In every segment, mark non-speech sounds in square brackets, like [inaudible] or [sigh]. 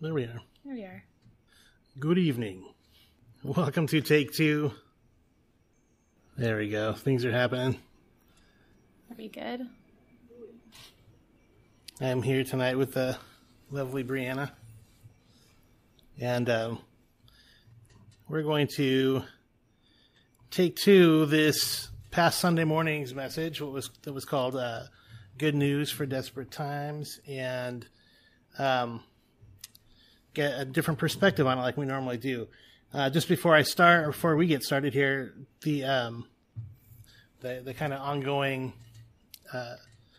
There we are. There we are. Good evening. Welcome to Take Two. There we go. Things are happening. Are we good? I'm here tonight with the lovely Brianna. And um, we're going to take two this past Sunday morning's message, what was that was called uh, "Good News for Desperate Times," and um, get a different perspective on it, like we normally do. Uh, just before I start, or before we get started here, the um, the the kind of ongoing uh,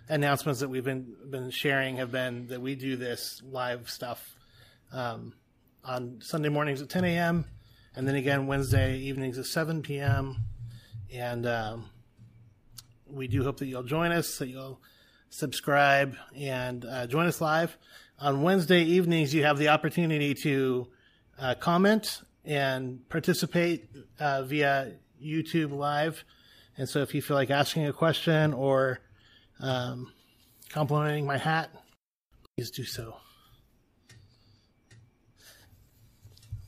announcements that we've been been sharing have been that we do this live stuff um, on Sunday mornings at 10 a.m. and then again Wednesday evenings at 7 p.m. And um, we do hope that you'll join us, that you'll subscribe and uh, join us live. On Wednesday evenings, you have the opportunity to uh, comment and participate uh, via YouTube Live. And so if you feel like asking a question or um, complimenting my hat, please do so.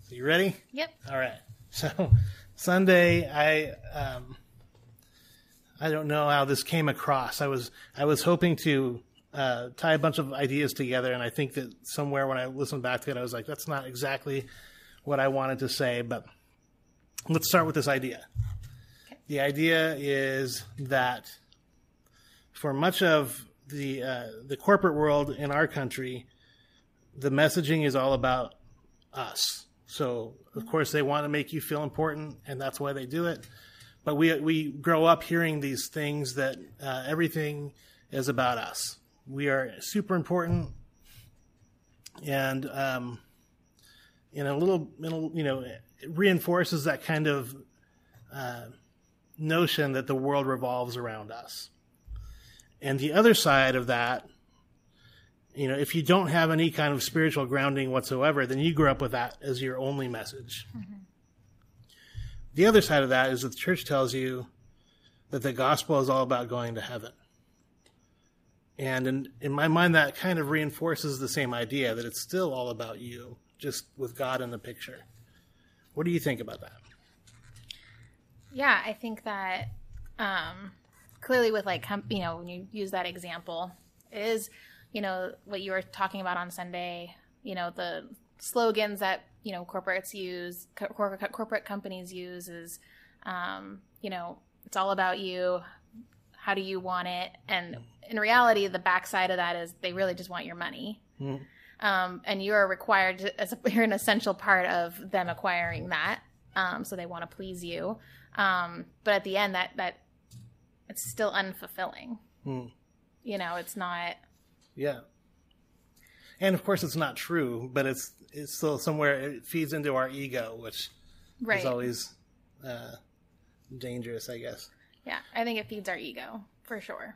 So you ready? Yep. All right. So Sunday, I um, I don't know how this came across. I was I was hoping to uh, tie a bunch of ideas together, and I think that somewhere when I listened back to it, I was like, that's not exactly what I wanted to say. But let's start with this idea. The idea is that for much of the uh, the corporate world in our country, the messaging is all about us. So of course they want to make you feel important, and that's why they do it. But we we grow up hearing these things that uh, everything is about us. We are super important, and um, in a little, you know, it reinforces that kind of uh, notion that the world revolves around us. And the other side of that you know, if you don't have any kind of spiritual grounding whatsoever, then you grew up with that as your only message. Mm-hmm. The other side of that is that the church tells you that the gospel is all about going to heaven. And in, in my mind, that kind of reinforces the same idea that it's still all about you, just with God in the picture. What do you think about that? Yeah, I think that um, clearly, with like, you know, when you use that example, is you know, what you were talking about on Sunday, you know, the slogans that, you know, corporates use, corporate, corporate companies use is, um, you know, it's all about you. How do you want it? And in reality, the backside of that is they really just want your money. Mm. Um, and you're required to, as a, [laughs] you're an essential part of them acquiring that. Um, so they want to please you. Um, but at the end, that that it's still unfulfilling. Mm. You know, it's not. Yeah. And of course, it's not true, but it's it's still somewhere it feeds into our ego, which right. is always uh, dangerous, I guess. Yeah, I think it feeds our ego for sure.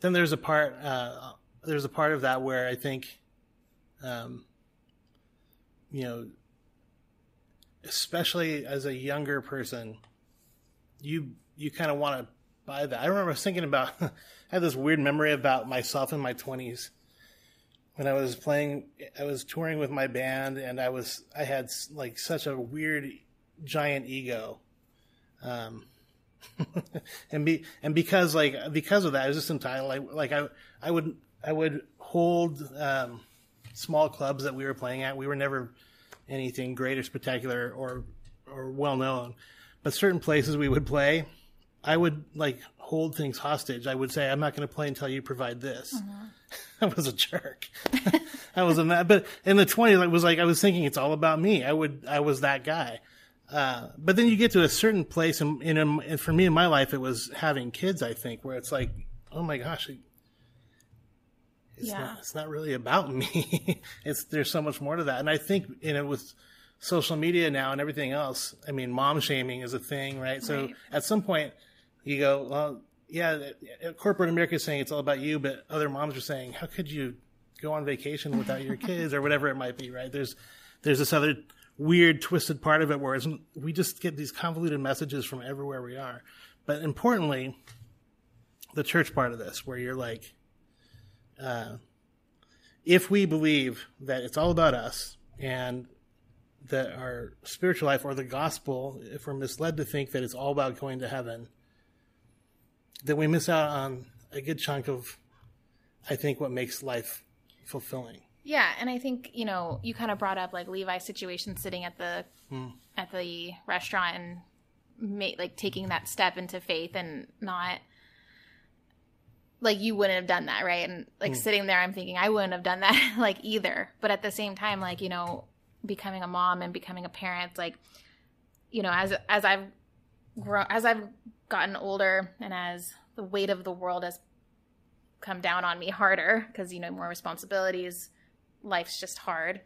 Then there's a part uh, there's a part of that where I think, um, you know, especially as a younger person, you you kind of want to buy that. I remember thinking about [laughs] I had this weird memory about myself in my 20s when I was playing. I was touring with my band, and I was I had like such a weird giant ego, um, [laughs] and be and because like because of that, I was just entitled. Like like I I would I would hold um, small clubs that we were playing at. We were never anything great or spectacular or or well known, but certain places we would play, I would like hold things hostage. I would say, I'm not going to play until you provide this. Mm-hmm. [laughs] I was a jerk. [laughs] I was a mad, but in the 20s, I was like, I was thinking it's all about me. I would, I was that guy. Uh, but then you get to a certain place, and, and, for me in my life, it was having kids. I think where it's like, oh my gosh, it's yeah. not, it's not really about [laughs] me. it's there's so much more to that, and I think you know with social media now and everything else, I mean, mom shaming is a thing, right? right. So at some point, you go, well, yeah, corporate America is saying it's all about you, but other moms are saying, how could you go on vacation without your kids or whatever it might be, right? There's there's this other weird, twisted part of it where we just get these convoluted messages from everywhere we are. But importantly, the church part of this, where you're like, uh, if we believe that it's all about us and that our spiritual life or the gospel, if we're misled to think that it's all about going to heaven, that we miss out on a good chunk of, I think, what makes life fulfilling. Yeah, and I think you know you kind of brought up like Levi's situation, sitting at the mm. at the restaurant and ma- like taking that step into faith and not like you wouldn't have done that, right? And like mm. sitting there, I'm thinking I wouldn't have done that [laughs] like either. But at the same time, like you know, becoming a mom and becoming a parent, like you know, as as I've grown, as I've gotten older, and as the weight of the world has come down on me harder because you know more responsibilities life's just hard.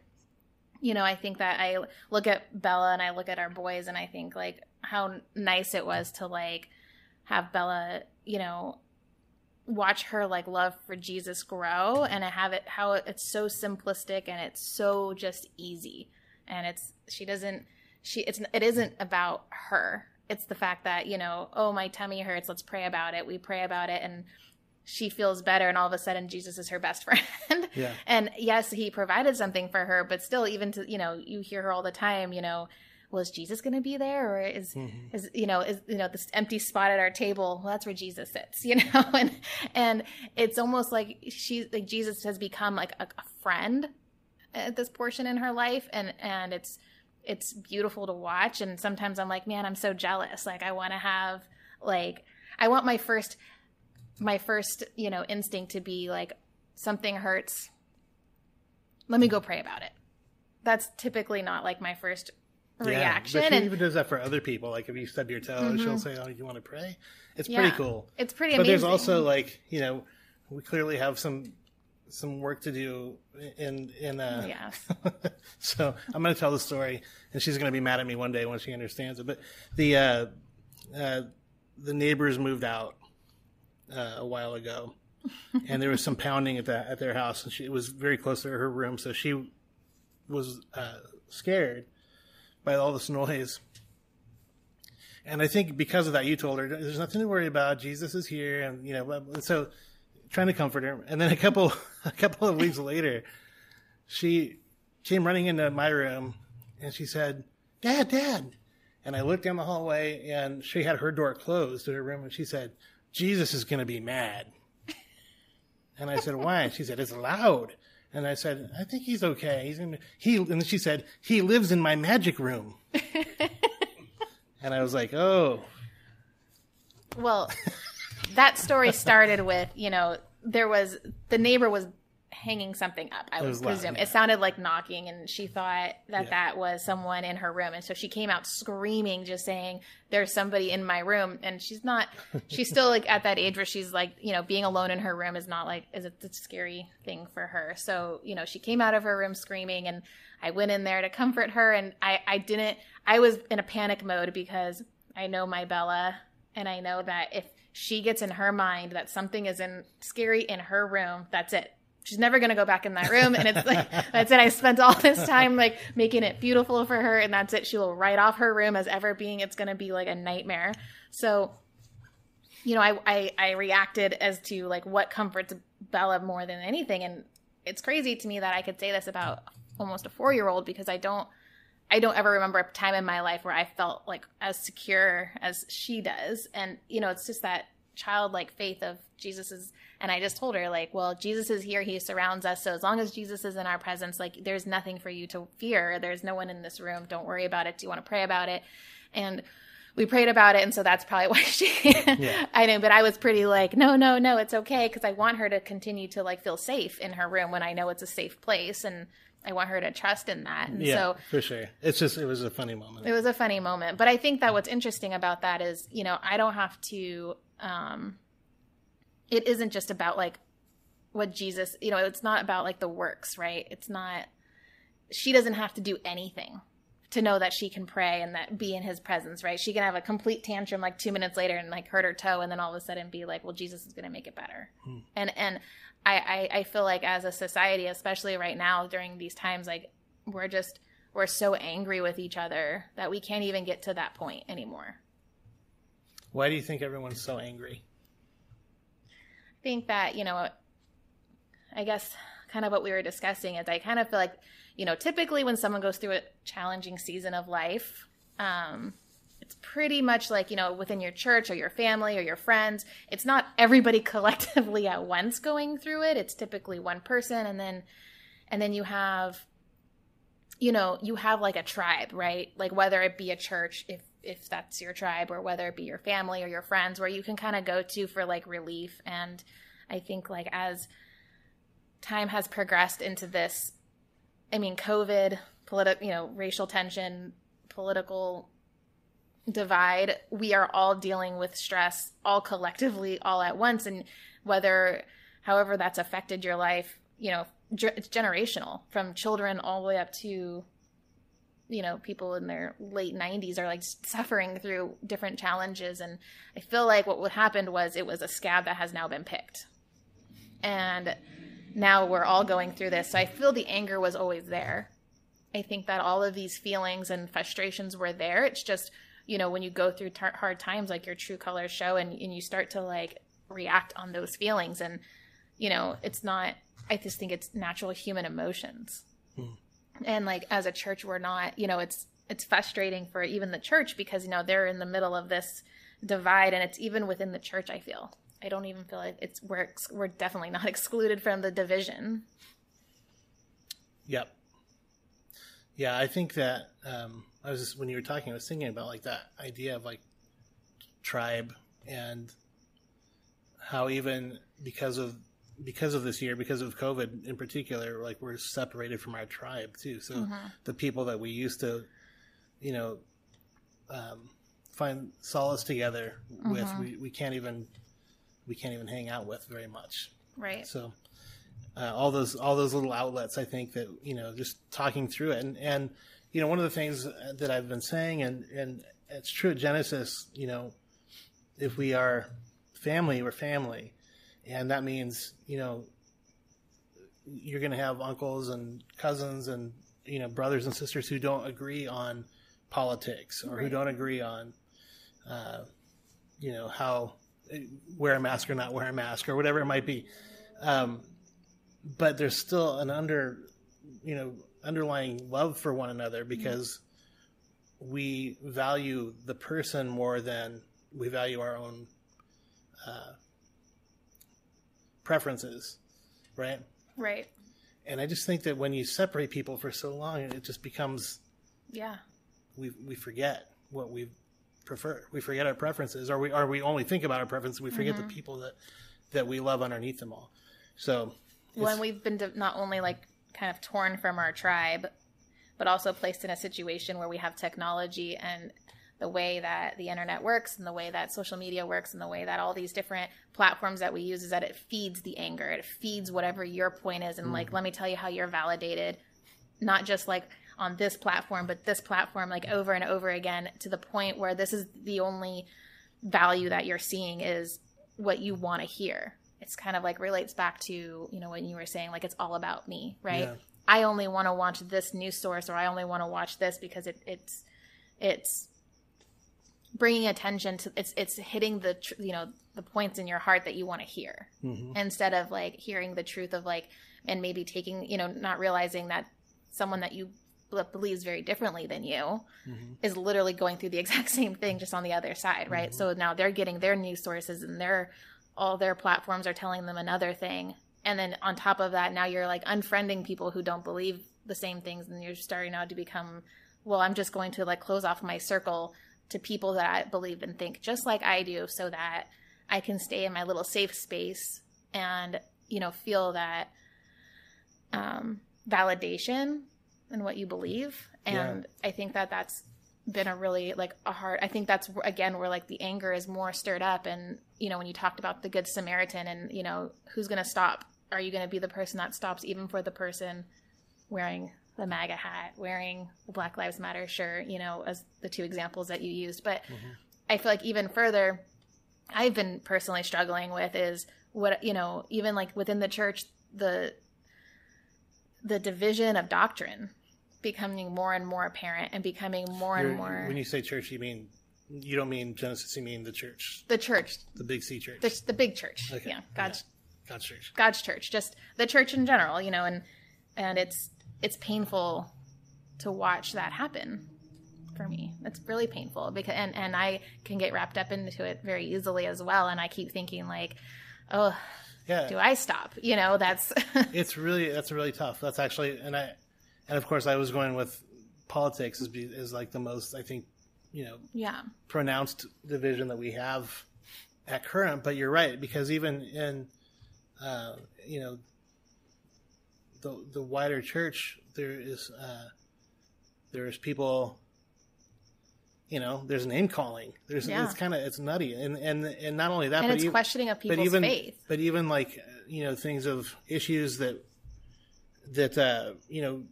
You know, I think that I look at Bella and I look at our boys and I think like how nice it was to like have Bella, you know, watch her like love for Jesus grow and I have it how it's so simplistic and it's so just easy. And it's she doesn't she it's it isn't about her. It's the fact that, you know, oh my tummy hurts, let's pray about it. We pray about it and she feels better and all of a sudden Jesus is her best [laughs] friend. Yeah. and yes, he provided something for her, but still even to, you know, you hear her all the time, you know, was Jesus going to be there or is mm-hmm. is you know is you know this empty spot at our table well, that's where Jesus sits [laughs] you know and and it's almost like she like Jesus has become like a, a friend at this portion in her life and and it's it's beautiful to watch and sometimes I'm like man I'm so jealous like I want to have like I want my first my first, you know, instinct to be like something hurts. Let me go pray about it. That's typically not like my first reaction. Yeah, but she and, even does that for other people. Like if you stub your toe, mm-hmm. she'll say, "Oh, you want to pray?" It's yeah, pretty cool. It's pretty. But amazing. there's also like you know, we clearly have some some work to do in in uh yeah. [laughs] so I'm going to tell the story and she's going to be mad at me one day when she understands it but the uh uh the neighbors moved out uh, a while ago, and there was some pounding at that at their house, and she it was very close to her room, so she was uh, scared by all this noise. And I think because of that, you told her there's nothing to worry about. Jesus is here, and you know, so trying to comfort her. And then a couple [laughs] a couple of weeks later, she came running into my room, and she said, "Dad, Dad." And I looked down the hallway, and she had her door closed to her room, and she said, Jesus is going to be mad. And I said, why? she said, it's loud. And I said, I think he's okay. He's in, he, and she said, he lives in my magic room. and I was like, oh. Well, that story started with, you know, there was, the neighbor was hanging something up. I would presume yeah. it sounded like knocking, and she thought that yeah. that was someone in her room, and so she came out screaming, just saying, "There's somebody in my room." And she's not. she's still like at that age where she's like, you know, being alone in her room is not like is a, a scary thing for her. So you know, she came out of her room screaming, and I went in there to comfort her, and I I didn't. I was in a panic mode because I know my Bella, and I know that if she gets in her mind that something is in scary in her room, that's it she's never going to go back in that room. And it's like [laughs] that's it. I spent all this time like making it beautiful for her and that's it. She will write off her room as ever being. It's going to be like a nightmare. So you know I, I i reacted as to like what comforts bella more than anything. And it's crazy to me that i could say this about almost a four year old because i don't I don't ever remember a time in my life where I felt like as secure as she does. And, you know, it's just that childlike faith of Jesus is and I just told her like, well, Jesus is here, he surrounds us. So as long as Jesus is in our presence, like there's nothing for you to fear. There's no one in this room. Don't worry about it. Do you want to pray about it? And we prayed about it and so that's probably [laughs] why she yeah. I know, but I was pretty like, no, no, no, it's okay because I want her to continue to like feel safe in her room when I know it's a safe place and I want her to trust in that. And yeah, so for sure. It's just it was a funny moment. It was a funny moment. But I think that what's interesting about that is, you know, I don't have to um it isn't just about like what Jesus, you know, it's not about like the works, right? It's not she doesn't have to do anything to know that she can pray and that be in his presence, right? She can have a complete tantrum like 2 minutes later and like hurt her toe and then all of a sudden be like, "Well, Jesus is going to make it better." Hmm. And and I, I I feel like as a society, especially right now during these times like we're just we're so angry with each other that we can't even get to that point anymore. Why do you think everyone's so angry? I think that, you know, I guess kind of what we were discussing is I kind of feel like, you know, typically when someone goes through a challenging season of life, um, it's pretty much like, you know, within your church or your family or your friends. It's not everybody [laughs] collectively at once going through it. It's typically one person and then and then you have you know, you have like a tribe, right? Like whether it be a church if if that's your tribe or whether it be your family or your friends where you can kind of go to for like relief. And I think like as time has progressed into this i mean covid political you know racial tension political divide we are all dealing with stress all collectively all at once. And whether however that's affected your life you know it's generational from children all the way up to you know people in their late 90s are like suffering through different challenges and i feel like what happened was it was a scab that has now been picked and now we're all going through this. So I feel the anger was always there. I think that all of these feelings and frustrations were there. It's just, you know, when you go through tar- hard times, like your true colors show, and, and you start to like react on those feelings. And, you know, it's not, I just think it's natural human emotions. Hmm. And like as a church, we're not, you know, it's, it's frustrating for even the church because, you know, they're in the middle of this divide and it's even within the church, I feel I don't even feel like it's we're we're definitely not [laughs] excluded from the division. Yep. Yeah, I think that um, I was just when you were talking, I was thinking about like that idea of like tribe and how even because of because of this year, because of COVID in particular, like we're separated from our tribe too. So mm-hmm. the people that we used to, you know, um, find solace together mm-hmm. with, we, we can't even we can't even hang out with very much. Right. So uh, all those all those little outlets, I think that you know, just talking through it, and and you know, one of the things that I've been saying, and and it's true at Genesis, you know, if we are family, we're family, and that means you know you're going to have uncles and cousins and you know brothers and sisters who don't agree on politics or right. who don't agree on uh, you know how wear a mask or not wear a mask or whatever it might be. Um, but there's still an under, you know, underlying love for one another because we value the person more than we value our own uh, preferences, right? Right. And I just think that when you separate people for so long, it just becomes, yeah, we we forget what we've prefer. We forget our preferences, or we or we only think about our preferences. We forget mm-hmm. the people that that we love underneath them all. So when we've been not only like kind of torn from our tribe, but also placed in a situation where we have technology and the way that the internet works and the way that social media works and the way that all these different platforms that we use is that it feeds the anger it feeds whatever your point is and mm. like let me tell you how you're validated not just like on this platform, but this platform like over and over again to the point where this is the only value that you're seeing is what you want to hear. It's kind of like relates back to, you know, when you were saying like it's all about me, right? Yeah. I only want to watch this news source or I only want to watch this because it, it's it's bringing attention to it's it's hitting the tr- you know the points in your heart that you want to hear mm-hmm. instead of like hearing the truth of like and maybe taking you know not realizing that someone that you believes very differently than you mm-hmm. is literally going through the [laughs] exact same thing just on the other side right mm-hmm. so now they're getting their news sources and their all their platforms are telling them another thing and then on top of that now you're like unfriending people who don't believe the same things and you're starting now to become well i'm just going to like close off my circle to people that i believe and think just like i do so that i can stay in my little safe space and you know feel that um, validation in what you believe. And yeah. I think that that's been a really like a hard i think that's again where like the anger is more stirred up and you know when you talked about the good samaritan and you know who's going to stop are you going to be the person that stops even for the person wearing the maga hat wearing the black lives matter shirt you know as the two examples that you used but mm-hmm. i feel like even further i've been personally struggling with is what you know even like within the church the the division of doctrine becoming more and more apparent and becoming more You're, and more. When you say church, you mean you don't mean Genesis. You mean the church. The church. The big C church. The, the big church. Okay. Yeah, God's God's church. God's church, just the church in general, you know, and and it's it's painful to watch that happen for me. It's really painful because and and I can get wrapped up into it very easily as well and I keep thinking like, "Oh, Yeah. do I stop?" You know, that's [laughs] it's really that's really tough. That's actually and I and of course I was going with politics is is like the most I think you know yeah. pronounced division that we have at current. But you're right because even in uh, you know the the wider church there is uh, there's people you know there's name calling there's Yeah. it's kind of it's nutty and and and not only that And but it's even, questioning of people's but even faith. but even like uh, you know things of issues that that uh, you know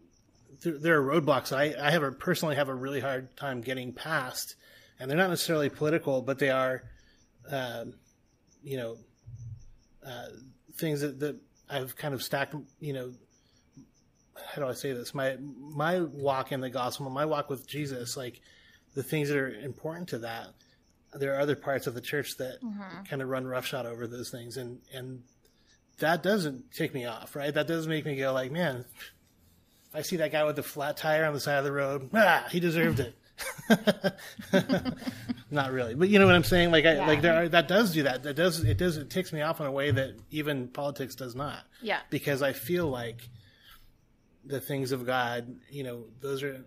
th- there are roadblocks I, I have a, personally have a really hard time getting past, and they're not necessarily political, but they are, um, you know, uh, things that, that I've kind of stacked. You know, how do I say this? My my walk in the gospel, my walk with Jesus, like the things that are important to that. There are other parts of the church that kind of run roughshod over those things, and and that doesn't tick me off, right? That doesn't make me go like, man, I see that guy with the flat tire on the side of the road, ah, he deserved it. [laughs] Not really, but you know what I'm saying. Like, I, Yeah. like there are, that does do that. That does it does it ticks me off in a way that even politics does not. Yeah. because I feel like the things of God, you know, those are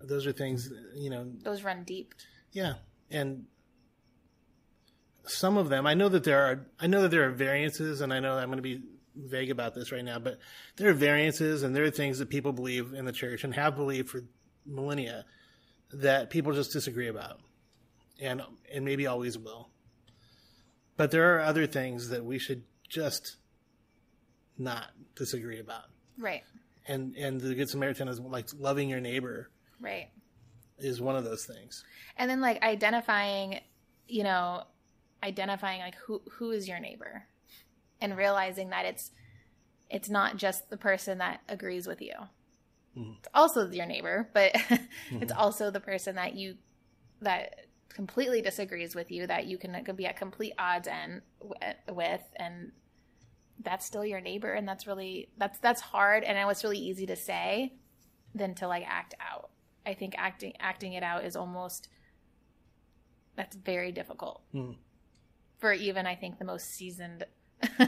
those are things, you know, Those run deep. yeah, and some of them, I know that there are, I know that there are variances, and I know I'm going to be vague about this right now, but there are variances, and there are things that people believe in the church and have believed for millennia that people just disagree about, and and maybe always will. But there are other things that we should just not disagree about, Right. And and the Good Samaritan is like loving your neighbor Right. is one of those things. and then like identifying you know identifying like who who is your neighbor and realizing that it's it's not just the person that agrees with you mm-hmm. it's also your neighbor but [laughs] it's mm-hmm. also the person that you that completely disagrees with you that you can could be at complete odds and with and that's still your neighbor and that's really that's that's hard and it was really easy to say than to like act out i think acting acting it out is almost that's very difficult Hmm. for even i think the most seasoned [laughs]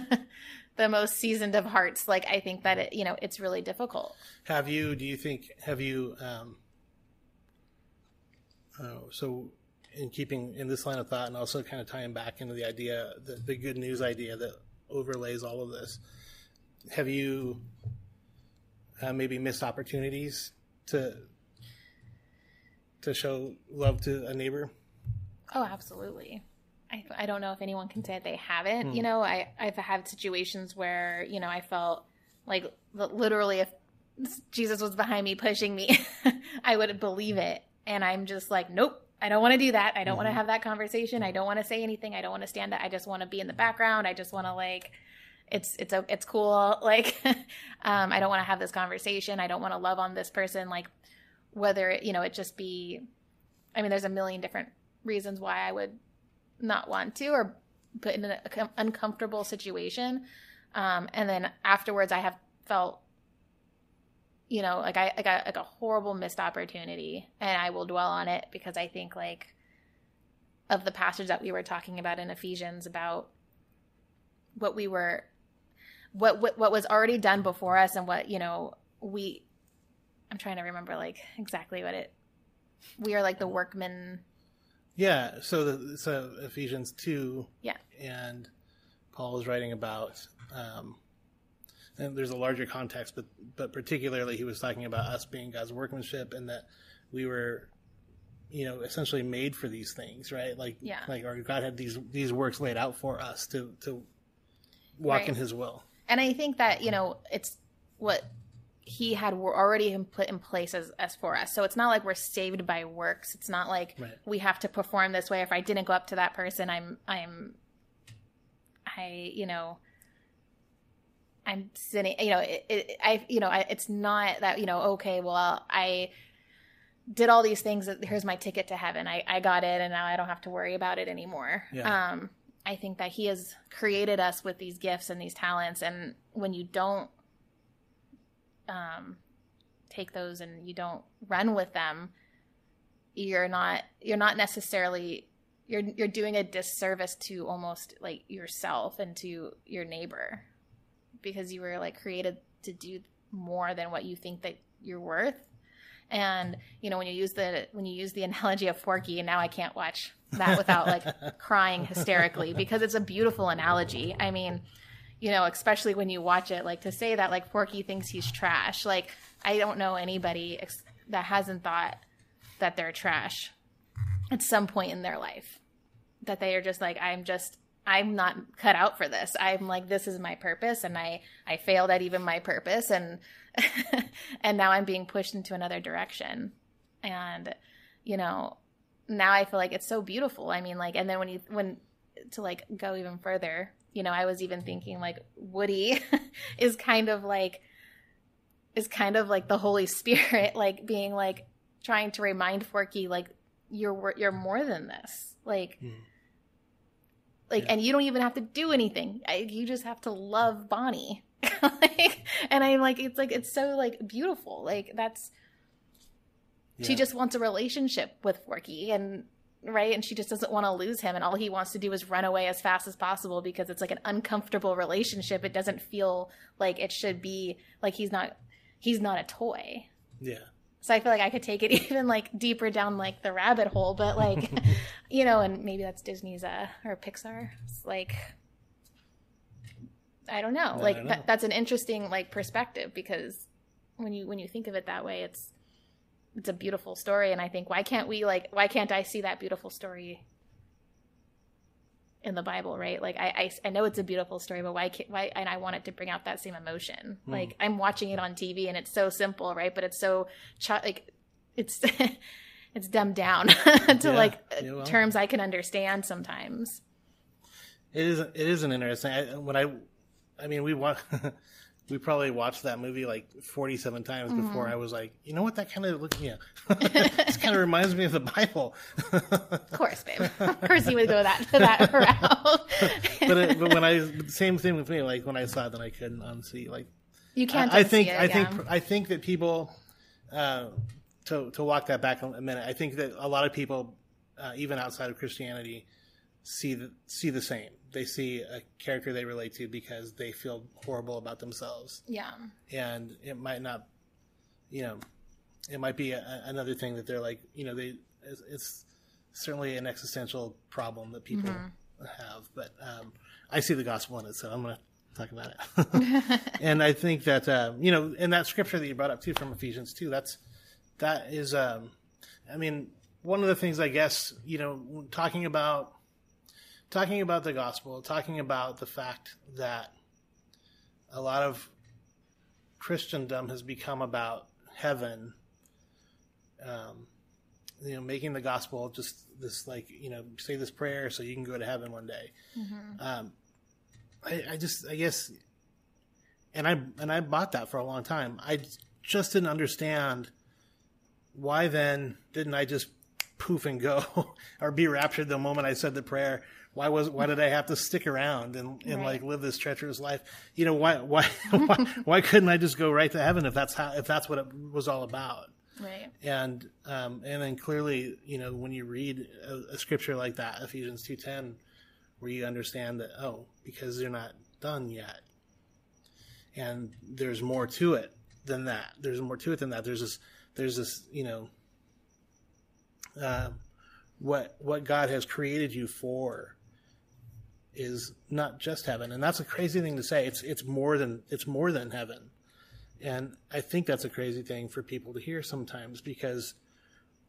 the most seasoned of hearts like i think that it you know it's really difficult Have you? Do you think? Have you? Um, oh, so in keeping in this line of thought, and also kind of tying back into the idea, the, the good news idea that overlays all of this. Have you uh, maybe missed opportunities to to show love to a neighbor? Oh, absolutely. I, I don't know if anyone can say they haven't. You know, I, I've had situations where, you know, I felt like literally if Jesus was behind me pushing me, [laughs] I would believe it. And I'm just like, nope, I don't want to do that. I don't want to have that conversation. I don't want to say anything. I don't want to stand up. I just want to be in the background. I just want to like, it's it's o- it's cool. [laughs] Like, um, I don't want to have this conversation. I don't want to love on this person. Like, whether you know it just be, I mean, there's a million different reasons why I would not want to or put in an uncomfortable situation. Um, and then afterwards, I have felt, you know, like I, I got like a horrible missed opportunity, and I will dwell on it because I think like of the passage that we were talking about in Ephesians about what we were, what what, what was already done before us, and what you know we. I'm trying to remember like exactly what it. We are like the workmen. Yeah. So the, so Ephesians two. Yeah. And Paul is writing about. Um, and there's a larger context, but but particularly he was talking about us being God's workmanship, and that we were, you know, essentially made for these things, right? Like Yeah. like or God had these these works laid out for us to to walk Right. in His will. and i think that you know it's what he had already put in place as, as for us so it's not like we're saved by works it's not like Right. we have to perform this way if i didn't go up to that person i'm i'm i you know i'm sitting you know it, it, i you know I, it's not that you know okay well i did all these things here's my ticket to heaven. I i got it and now i don't have to worry about it anymore. Yeah. um I think that He has created us with these gifts and these talents, and when you don't um, take those and you don't run with them, you're not you're not necessarily you're you're doing a disservice to almost like yourself and to your neighbor because you were like created to do more than what you think that you're worth. And you know when you use the when you use the analogy of forky and now i can't watch that without like [laughs] crying hysterically because it's a beautiful analogy. I mean you know especially when you watch it like to say that like forky thinks he's trash like i don't know anybody ex- that hasn't thought that they're trash at some point in their life that they are just like i'm just i'm not cut out for this. I'm like this is my purpose and i i failed at even my purpose and [laughs] and now i'm being pushed into another direction. And you know now i feel like it's so beautiful. I mean like and then when you when to like go even further you know i was even thinking like woody [laughs] is kind of like is kind of like the holy spirit [laughs] like being like trying to remind forky like you're you're more than this. Like Hmm. Like Yeah. and you don't even have to do anything. I, you just have to love bonnie. [laughs] Like, and i'm like it's like it's so like beautiful. Like that's she just wants a relationship with forky and right? And she just doesn't want to lose him and all he wants to do is run away as fast as possible because it's like an uncomfortable relationship. It doesn't feel like it should be like he's not he's not a toy. Yeah. So I feel like I could take it [laughs] even like deeper down like the rabbit hole, but like [laughs] [laughs] you know, and maybe that's Disney's uh or Pixar. It's like I don't know. I like don't know. That, that's an interesting like perspective because when you when you think of it that way, it's it's a beautiful story, and I think why can't we like why can't I see that beautiful story in the Bible, right? Like I, I, I know it's a beautiful story, but why can't why and I want it to bring out that same emotion. Hmm. Like I'm watching it on TV and it's so simple, right? But it's so ch- like it's [laughs] it's dumbed down [laughs] to Yeah. like Yeah, well. terms I can understand sometimes. It is. It is an interesting. I, when I, I mean, we wa- [laughs] we probably watched that movie like forty-seven times Mm-hmm. before I was like, you know what, that kind of look, yeah, [laughs] this kind of [laughs] reminds me of the Bible. [laughs] Of course, babe. of course you would go that that route. but it, but when I same thing with me, like when I saw it, then I couldn't unsee. Like you can't. I, I think it, I yeah. think I think that people uh, to to walk that back a minute. I think that a lot of people, uh, even outside of Christianity, see the see the same. They see a character they relate to because they feel horrible about themselves, yeah, and it might not, you know, it might be a, another thing that they're like, you know, they it's, it's certainly an existential problem that people have. But um, I see the gospel in it, so I'm going to talk about it. [laughs] [laughs] and I think that um, you know, in that scripture that you brought up too from Ephesians two, that's that is, um, I mean, one of the things I guess you know, talking about talking about the gospel, talking about the fact that a lot of Christendom has become about heaven. Um, you know, making the gospel just this like you know, say this prayer so you can go to heaven one day. Um, I, I just, I guess, and I and I bought that for a long time. I just didn't understand why then didn't I just poof and go [laughs] or be raptured the moment I said the prayer? Why was why did I have to stick around and, and Right. like live this treacherous life? You know why why [laughs] why why couldn't I just go right to heaven if that's how if that's what it was all about? right. and um, and then clearly, you know, when you read a, a scripture like that, Ephesians two ten, where you understand that oh, because they're not done yet, and there's more to it than that. There's more to it than that. There's this. There's this. You know. Um, what what God has created you for is not just heaven, and that's a crazy thing to say. It's it's more than it's more than heaven. And I think that's a crazy thing for people to hear sometimes because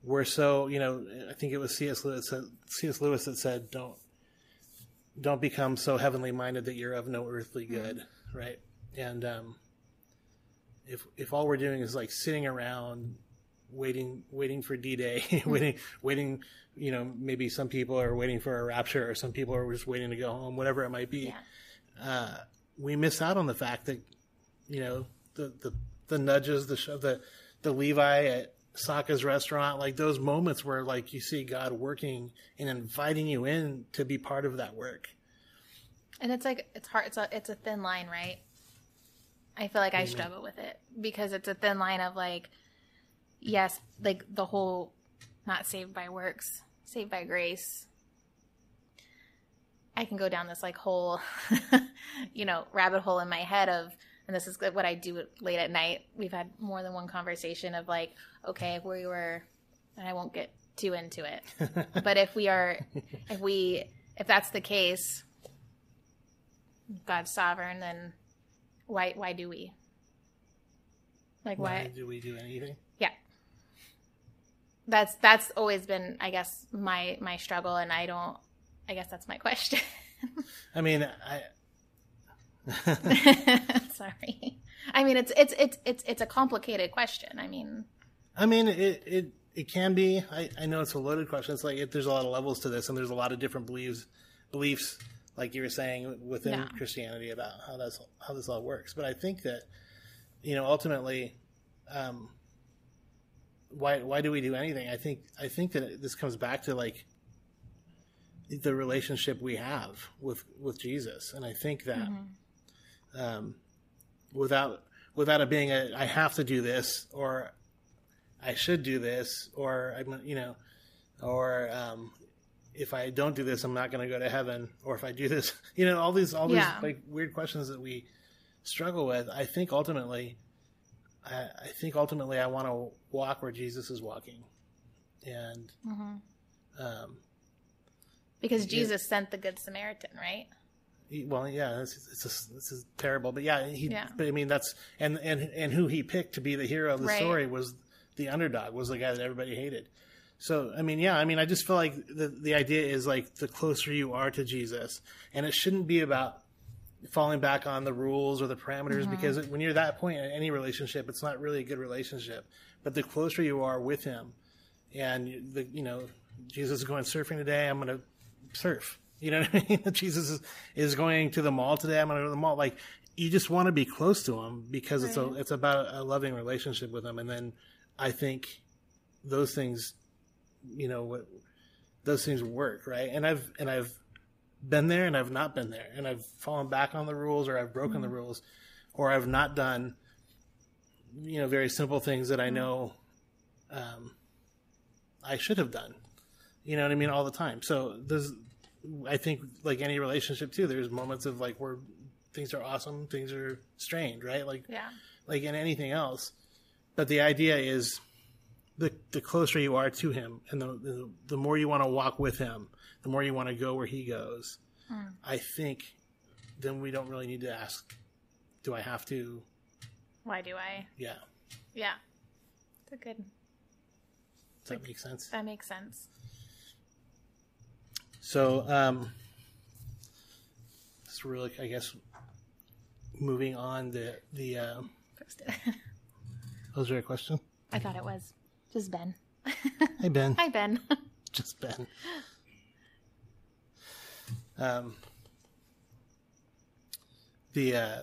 we're so, you know, I think it was C.S. Lewis, C.S. Lewis that said, don't, don't become so heavenly minded that you're of no earthly good. Right. And, um, if, if all we're doing is like sitting around waiting, waiting for D-Day, [laughs] waiting, waiting, you know, maybe some people are waiting for a rapture or some people are just waiting to go home, whatever it might be Yeah. uh, we miss out on the fact that you know the the, the nudges, the sh- the the Levi at Sokka's restaurant, like those moments where like you see God working and inviting you in to be part of that work. And it's like it's hard. It's a it's a thin line, right? I feel like I struggle with it because it's a thin line of like, yes, like the whole not saved by works, saved by grace. I can go down this like whole, [laughs] you know, rabbit hole in my head of, and this is what I do late at night. We've had more than one conversation of like, okay, if we were, and I won't get too into it, [laughs] but if we are, if we, if that's the case, God's sovereign, then why why do we? Like why, Why do we do anything? That's that's always been I guess my my struggle and I don't I guess that's my question. [laughs] I mean, I [laughs] Sorry. I mean it's it's it's it's it's a complicated question. I mean I mean, it it it can be. I, I know it's a loaded question. It's like it, there's a lot of levels to this, and there's a lot of different beliefs beliefs, like you were saying within. Christianity about how that's how this all works. But I think that you know ultimately, um, why why do we do anything? I think I think that this comes back to like the relationship we have with with Jesus, and I think that um, without without it being a I have to do this or I should do this or I'm you know or um, if I don't do this I'm not going to go to heaven or if I do this [laughs] you know all these all these Yeah. like weird questions that we struggle with I think ultimately I, I think ultimately I want to walk where Jesus is walking and um, because Jesus sent the good Samaritan, right? He- well, yeah, this is, it's just, this is terrible, but yeah, he. Yeah. But I mean, that's and and and who he picked to be the hero of the Right. story was the underdog, was the guy that everybody hated. So I mean, yeah, I mean, I just feel like the the idea is like the closer you are to Jesus, and it shouldn't be about falling back on the rules or the parameters Mm-hmm. because when you're that point in any relationship, it's not really a good relationship. But the closer you are with Him, and the you know Jesus is going surfing today, I'm going to surf. [laughs] You know what I mean? [laughs] Jesus is, is going to the mall today. I'm going to go to the mall. Like you just want to be close to him because it's a it's about a loving relationship with him. And then I think those things, you know, what those things work, right? And I've and I've been there and I've not been there, and I've fallen back on the rules or I've broken the rules, or I've not done, you know, very simple things that I know um, I should have done. You know what I mean? All the time. So there's, I think, like any relationship too, there's moments of like where things are awesome, things are strained, right? Like Yeah. like in anything else. But the idea is the the closer you are to him and the the, the more you want to walk with him, the more you want to go where he goes. I think then we don't really need to ask do I have to? Why do I? Yeah. Yeah. It's a good Does that make sense? that makes sense. So um just really I guess moving on the the uh it. [laughs] was there a question? I thought it was just Ben. Hey Ben. [laughs] Hi Ben. just Ben. Um, the uh,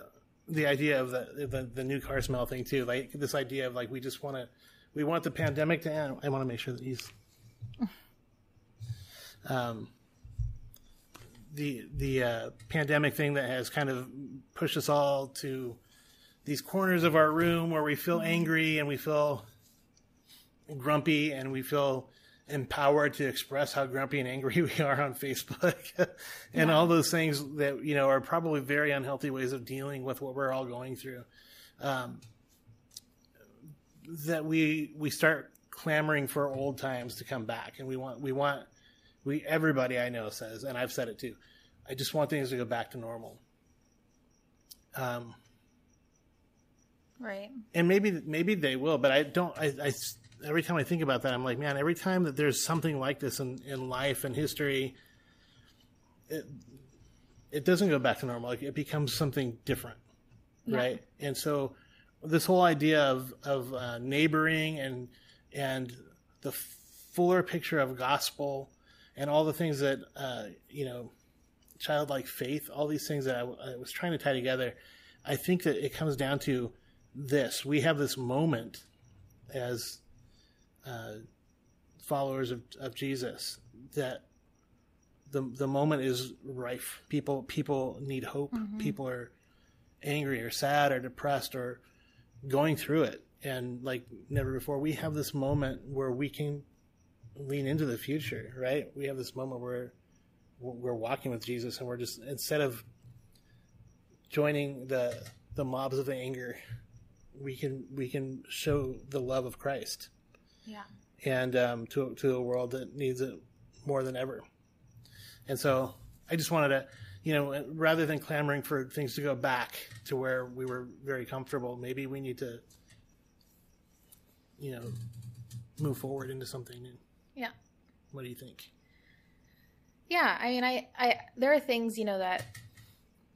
the idea of the, the the new car smell thing too, like this idea of like we just want to we want the pandemic to end. I want to make sure that he's um, the the uh, pandemic thing that has kind of pushed us all to these corners of our room where we feel angry and we feel grumpy and we feel empowered to express how grumpy and angry [laughs] we are on Facebook. [laughs] And all those things that you know are probably very unhealthy ways of dealing with what we're all going through um, that we we start clamoring for old times to come back. And we want we want we everybody I know says and I've said it too I just want things to go back to normal. Um, right. and maybe maybe they will but i don't I, I every time i think about that i'm like man every time that there's something like this in, in life and history it, it doesn't go back to normal. Like it becomes something different Yeah. right? And so this whole idea of of uh, neighboring and and the fuller picture of gospel and all the things that uh, you know childlike faith all these things that I, I was trying to tie together i think that it comes down to this. We have this moment as uh, followers of, of jesus that the the moment is rife. People people need hope. Mm-hmm. People are angry or sad or depressed or going through it. And like never before, we have this moment where we can lean into the future, right? We have this moment where we're walking with Jesus and we're just instead of joining the the mobs of anger, we can we can show the love of Christ Yeah. and um, to to a world that needs it more than ever. And so I just wanted to, you know, rather than clamoring for things to go back to where we were very comfortable, maybe we need to, you know, move forward into something new. Yeah. What do you think? Yeah, I mean, I, I, there are things, you know, that,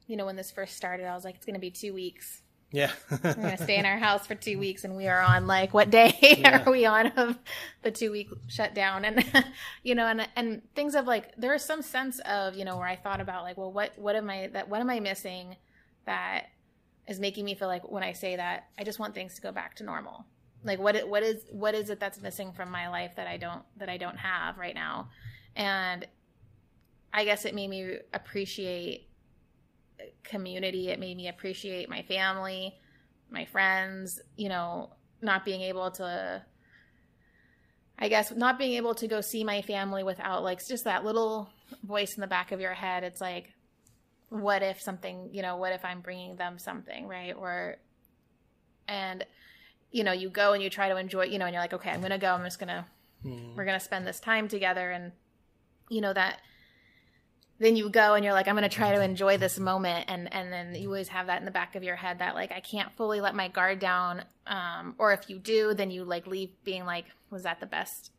you know, when this first started, I was like, it's going to be two weeks. Yeah. We're going to stay in our [laughs] house for two weeks, and we are on like, what day [laughs] Yeah. are we on of the two week shutdown? And, [laughs] you know, and and things of like, there is some sense of, you know, where I thought about like, well, what what am I that what am I missing that is making me feel like when I say that, I just want things to go back to normal. Like what it- what is what is it that's missing from my life that I don't that I don't have right now? And I guess it made me appreciate community. It made me appreciate my family, my friends, you know, not being able to I guess not being able to go see my family without like just that little voice in the back of your head. It's like what if something, you know, what if I'm bringing them something, right? Or and you know, you go and you try to enjoy, you know, and you're like, okay, I'm going to go. I'm just going to Mm. we're going to spend this time together and you know that then you go and you're like i'm going to try to enjoy this moment. And and then you always have that in the back of your head that like i can't fully let my guard down. Um or if you do then you like leave being like was that the best?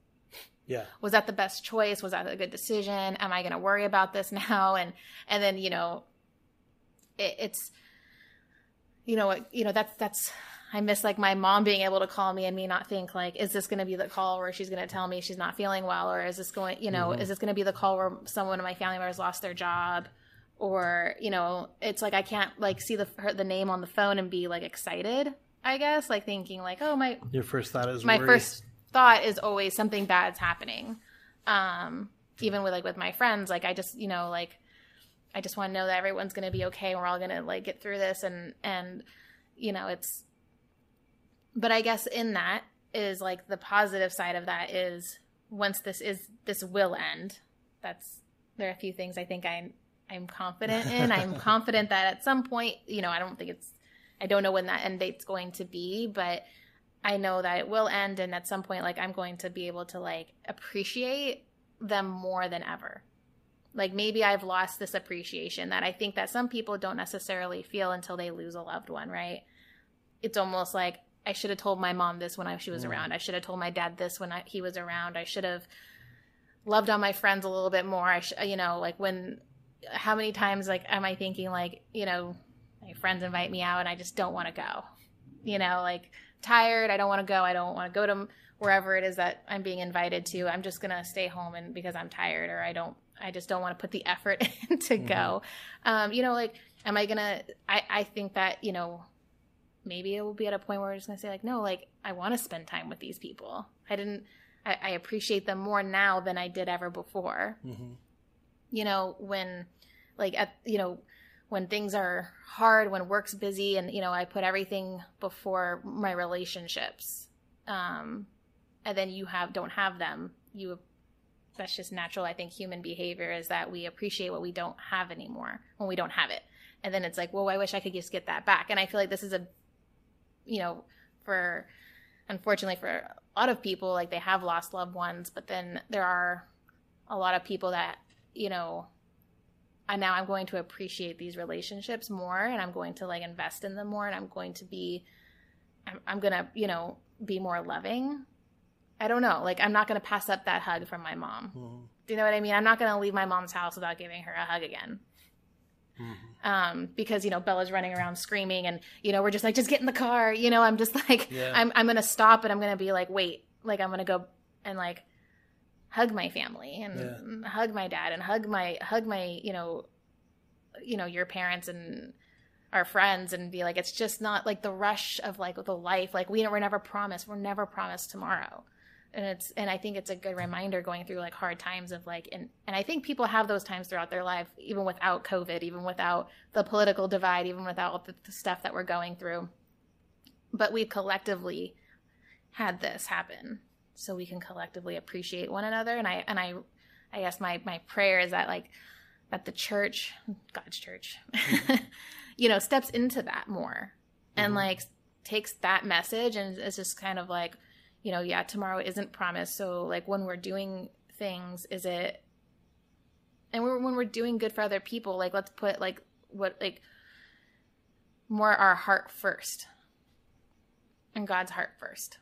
Yeah. was that the best choice? Was that a good decision? Am i going to worry about this [laughs] now? And and then you know it, it's you know what you know that's that's i miss like my mom being able to call me and me not think like is this going to be the call where she's going to tell me she's not feeling well or is this going you know is this going to be the call where someone in my family members lost their job? Or you know it's like i can't like see the her, the name on the phone and be like excited i guess like thinking like oh my Your first thought is my worry. first thought is always something bad's happening. Um even with like with my friends like i just you know like i just want to know that everyone's going to be okay we're all going to like get through this and and you know it's but i guess in that is like the positive side of that is once this is this will end that's there are a few things i think I'm i'm confident in i'm [laughs] confident that at some point you know i don't think it's i don't know when that end date's going to be but I know that it will end and at some point like I'm going to be able to like appreciate them more than ever. Like maybe I've lost this appreciation that I think that some people don't necessarily feel until they lose a loved one, right? It's almost like I should have told my mom this when I, she was Mm. around. I should have told my dad this when I, he was around. I should have loved on my friends a little bit more. I sh- you know, like when how many times like am I thinking like, you know, my friends invite me out and I just don't want to go. You know, like tired. I don't want to go. I don't want to go to wherever it is that I'm being invited to. I'm just gonna stay home and because I'm tired or I don't. I just don't want to put the effort [laughs] in to go. Um, you know, like, am I gonna? I I think that you know, maybe it will be at a point where I'm just gonna say like, no, like I want to spend time with these people. I didn't. I, I appreciate them more now than I did ever before. Mhm. You know, when like at you know when things are hard, when work's busy, and you know, I put everything before my relationships. Um, and then you have don't have them. You that's just natural. I think human behavior is that we appreciate what we don't have anymore when we don't have it, and then it's like, well, I wish I could just get that back. And I feel like this is a, you know, for unfortunately for a lot of people, like they have lost loved ones, but then there are a lot of people that you know and now I'm going to appreciate these relationships more and I'm going to like invest in them more and I'm going to be I'm, I'm going to, you know, be more loving. I don't know. Like I'm not going to pass up that hug from my mom. Mhm. Do you know what I mean? I'm not going to leave my mom's house without giving her a hug again. Mhm. Um, because you know Bella's running around screaming, and you know we're just like, just get in the car. You know, I'm just [laughs] like, Yeah. I'm I'm gonna stop, and I'm gonna be like, wait, like I'm gonna go and like hug my family and hug my dad and hug my hug my you know you know your parents and our friends and be like it's just not like the rush of like the life like we we're never promised we're never promised tomorrow and it's and i think it's a good reminder going through like hard times of like and and i think people have those times throughout their life even without covid even without the political divide even without the, the stuff that we're going through. But we've collectively had this happen. So we can collectively appreciate one another. And i and i i guess my my prayer is that like that the church god's church [laughs] you know steps into that more and mm-hmm. like takes that message and it's just kind of like you know, yeah, tomorrow isn't promised. So like when we're doing things, is it and we're, when we're doing good for other people, like let's put like what like more our heart first and God's heart first.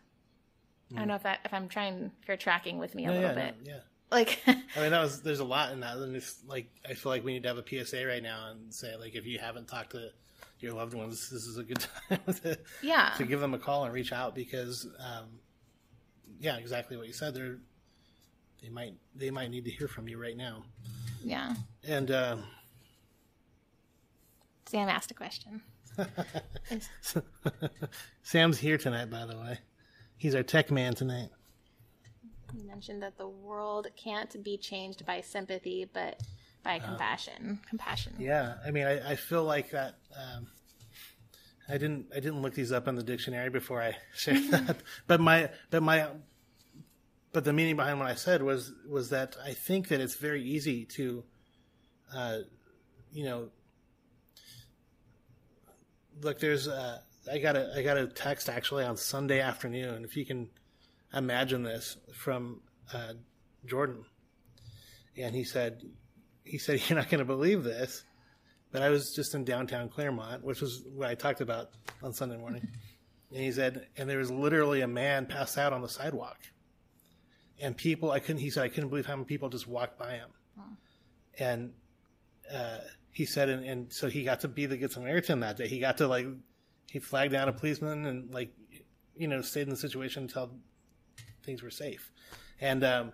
I don't know if that if I'm trying if you're tracking with me a No, little yeah, no, bit. yeah. Like I mean, that was there's a lot in that, and it's like I feel like we need to have a PSA right now and say like if you haven't talked to your loved ones, this is a good [laughs] time to, yeah. to give them a call and reach out because, um, yeah, exactly what you said. They're they might they might need to hear from you right now. Yeah. And uh, Sam asked a question. [laughs] Sam's here tonight, by the way. He's our tech man tonight. You mentioned that the world can't be changed by sympathy, but by compassion. Compassion. Yeah, I mean, I, I feel like that. Um, I didn't I didn't look these up in the dictionary before I [laughs] shared that, but my but my but the meaning behind what I said was was that I think that it's very easy to, uh, you know, look. There's uh, I got a I got a text actually on Sunday afternoon. If you can imagine this from uh, Jordan, and he said he said you're not going to believe this, but I was just in downtown Claremont, which was what I talked about on Sunday morning. [laughs] and he said, and there was literally a man passed out on the sidewalk, and people I couldn't. He said I couldn't believe how many people just walked by him, and uh, he said, and, and so he got to be the good Samaritan that day. He got to like he flagged down a policeman and like you know stayed in the situation until things were safe, and. um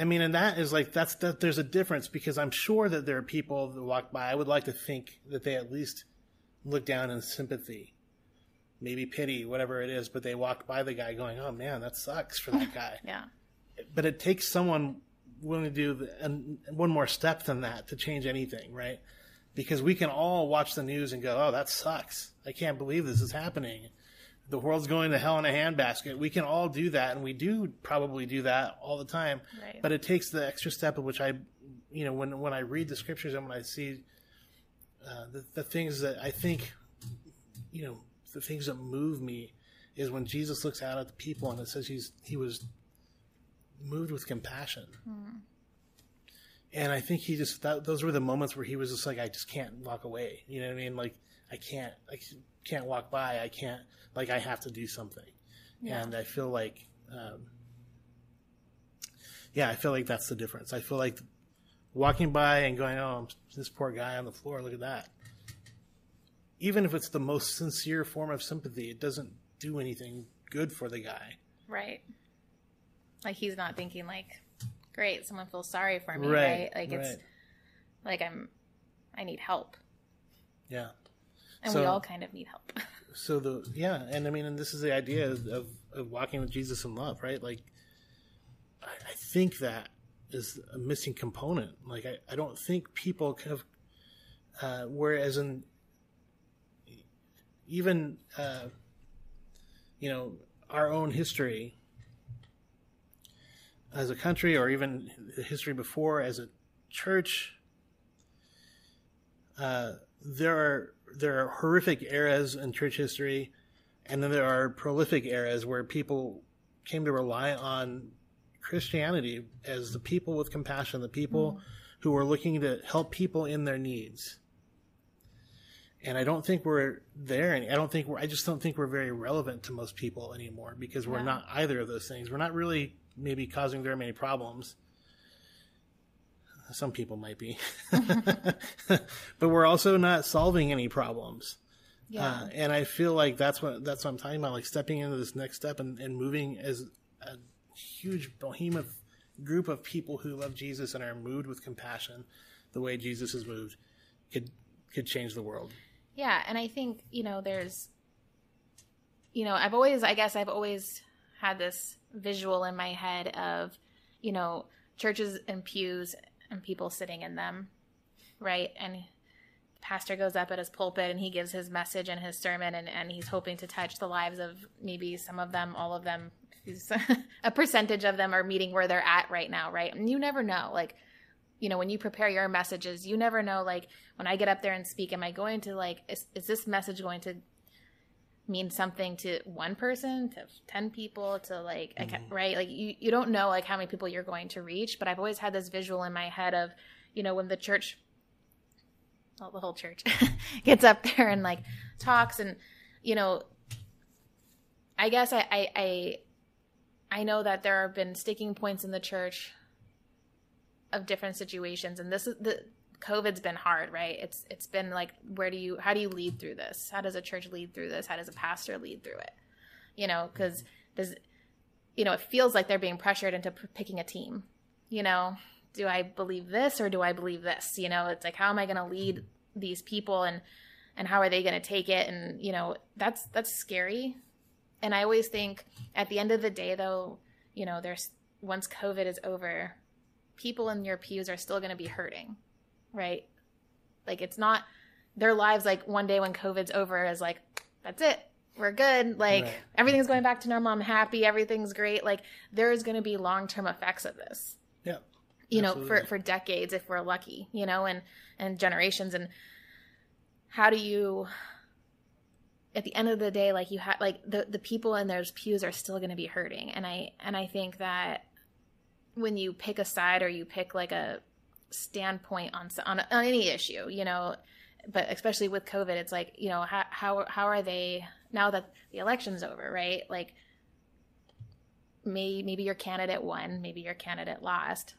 I mean, and that is like that's that. There's a difference because I'm sure that there are people that walk by. I would like to think that they at least look down in sympathy, maybe pity, whatever it is. But they walked by the guy, going, "Oh man, that sucks for that [laughs] guy." Yeah. But it takes someone willing to do the, and one more step than that to change anything, right? Because we can all watch the news and go, "Oh, that sucks. I can't believe this is happening." The world's going to hell in a handbasket. We can all do that, and we do probably do that all the time. Right. But it takes the extra step of which I, you know, when when I read the scriptures and when I see uh, the, the things that I think, you know, the things that move me is when Jesus looks out at the people and it says he's he was moved with compassion. And I think he just that, those were the moments where he was just like, I just can't walk away. You know what I mean? Like I can't, I can't walk by. I can't, like I have to do something. Yeah. And I feel like, um, yeah, I feel like that's the difference. I feel like walking by and going, oh, this poor guy on the floor, look at that. Even if it's the most sincere form of sympathy, it doesn't do anything good for the guy. Right. Like he's not thinking like, great, someone feels sorry for me, Right, right? Like it's right. like I'm I need help. Yeah. And So- we all kind of need help. [laughs] so the yeah and i mean and this is the idea of, of walking with jesus in love right like i, I think that is a missing component like i, I don't think people kind of uh, whereas in even uh, you know our own history as a country or even the history before as a church uh, there are there are horrific eras in church history, and then there are prolific eras where people came to rely on Christianity as the people with compassion, the people who were looking to help people in their needs. And I don't think we're there. and I don't think we're. I just don't think we're very relevant to most people anymore because we're Yeah. not either of those things. We're not really maybe causing very many problems. Some people might be, [laughs] but we're also not solving any problems. Yeah. Uh, and I feel like that's what that's what I'm talking about, like stepping into this next step and, and moving as a huge behemoth group of people who love Jesus and are moved with compassion, the way Jesus is moved, could could change the world. Yeah, and I think, you know, there's you know, I've always I guess I've always had this visual in my head of, you know, churches and pews and people sitting in them, right? And pastor goes up at his pulpit and he gives his message and his sermon and, and he's hoping to touch the lives of maybe some of them, all of them, [laughs] a percentage of them are meeting where they're at right now, right? And you never know. Like, you know, when you prepare your messages, you never know, like, when I get up there and speak, am I going to, like, is, is this message going to mean something to one person, to 10 people, to, like, mm-hmm. right? Like, you, you don't know, like, how many people you're going to reach. But I've always had this visual in my head of, you know, when the church, well, the whole church [laughs] gets up there and, like, talks and, you know, I guess I, I, I I know that there have been sticking points in the church of different situations, and this is the COVID's been hard, right? It's it's been like, where do you, how do you lead through this? How does a church lead through this? How does a pastor lead through it? You know, because does, you know, it feels like they're being pressured into p- picking a team. You know, do I believe this or do I believe this? You know, it's like, how am I going to lead these people and and how are they going to take it? And you know, that's that's scary and I always think at the end of the day, though, you know, there's once COVID is over, people in your pews are still going to be hurting, right? Like it's not their lives like one day when COVID's over is like, that's it. We're good. Like right. everything's going back to normal. I'm happy. Everything's great. Like there's going to be long term effects of this. Yeah. You absolutely. know, for, for decades if we're lucky, you know, and, and generations. And how do you at the end of the day like you have like the the people in those pews are still going to be hurting and i and i think that when you pick a side or you pick like a standpoint on on, on any issue you know but especially with covid it's like you know how how how are they now that the election's over right? Like maybe maybe your candidate won maybe your candidate lost.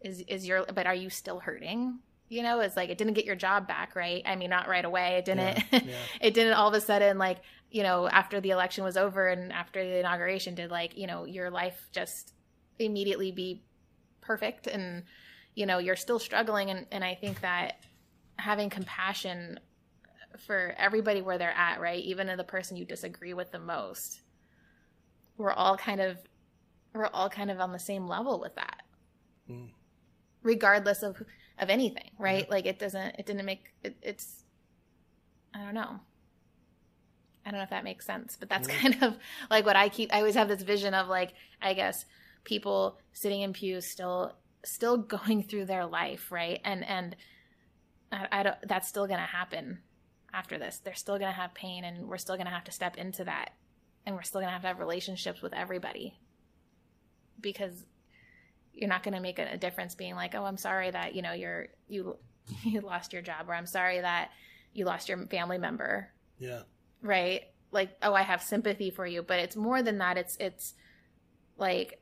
Is is your but are you still hurting? You know it's like it didn't get your job back right? I mean not right away it didn't yeah, yeah. [laughs] it didn't all of a sudden like you know after the election was over and after the inauguration did like you know your life just immediately be perfect and you know you're still struggling and, and i think that having compassion for everybody where they're at right even the person you disagree with the most we're all kind of we're all kind of on the same level with that mm. regardless of of anything, right? Yeah. Like it doesn't, it didn't make it, it's, I don't know. I don't know if that makes sense, but that's [laughs] kind of like what I keep. I always have this vision of like, I guess people sitting in pews still, still [laughs] going through their life, right? And and I, I don't. That's still going to happen after this. They're still going to have pain, and we're still going to have to step into that, and we're still going to have to have relationships with everybody because you're not going to make a difference being like, "Oh, I'm sorry that, you know, you're you [laughs] you lost your job or I'm sorry that you lost your family member." Yeah. Right? Like, "Oh, I have sympathy for you." But it's more than that. It's it's like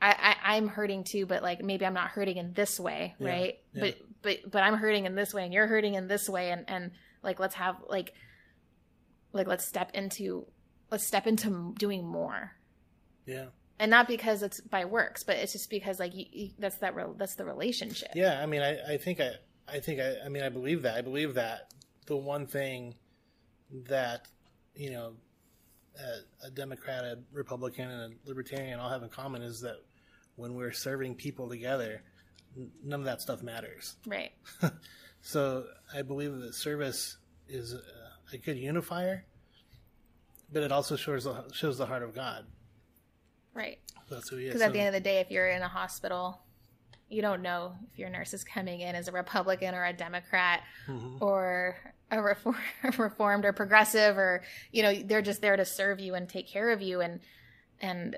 I, I am hurting too, but like maybe I'm not hurting in this way, yeah. right? Yeah. But but but I'm hurting in this way and you're hurting in this way and and like let's have like like let's step into let's step into doing more. Yeah and not because it's by works, but it's just because like you, you, that's that re- that's the relationship. Yeah, I mean, I, I think I I think I I mean I believe that I believe that the one thing that you know a, a Democrat, a Republican, and a Libertarian all have in common is that when we're serving people together, none of that stuff matters. [laughs] Right. so I believe that service is a, good unifier, but it also shows shows the heart of God. Right. That's who he is. Because at the end of the day, if you're in a hospital, you don't know if your nurse is coming in as a Republican or a Democrat mm-hmm. or a reform, [laughs] reformed or progressive or you know they're just there to serve you and take care of you and and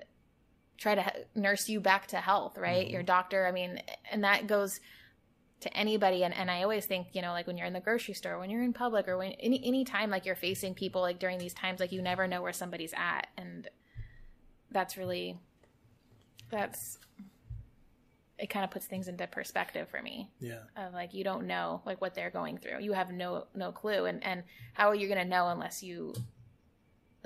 try to nurse you back to health right mm-hmm. your doctor i mean and that goes to anybody and, and i always think you know like when you're in the grocery store when you're in public or when any any time like you're facing people like during these times like you never know where somebody's at and that's really that's it kind of puts things into perspective for me. Yeah. Of like you don't know like what they're going through. You have no no clue and and how are you going to know unless you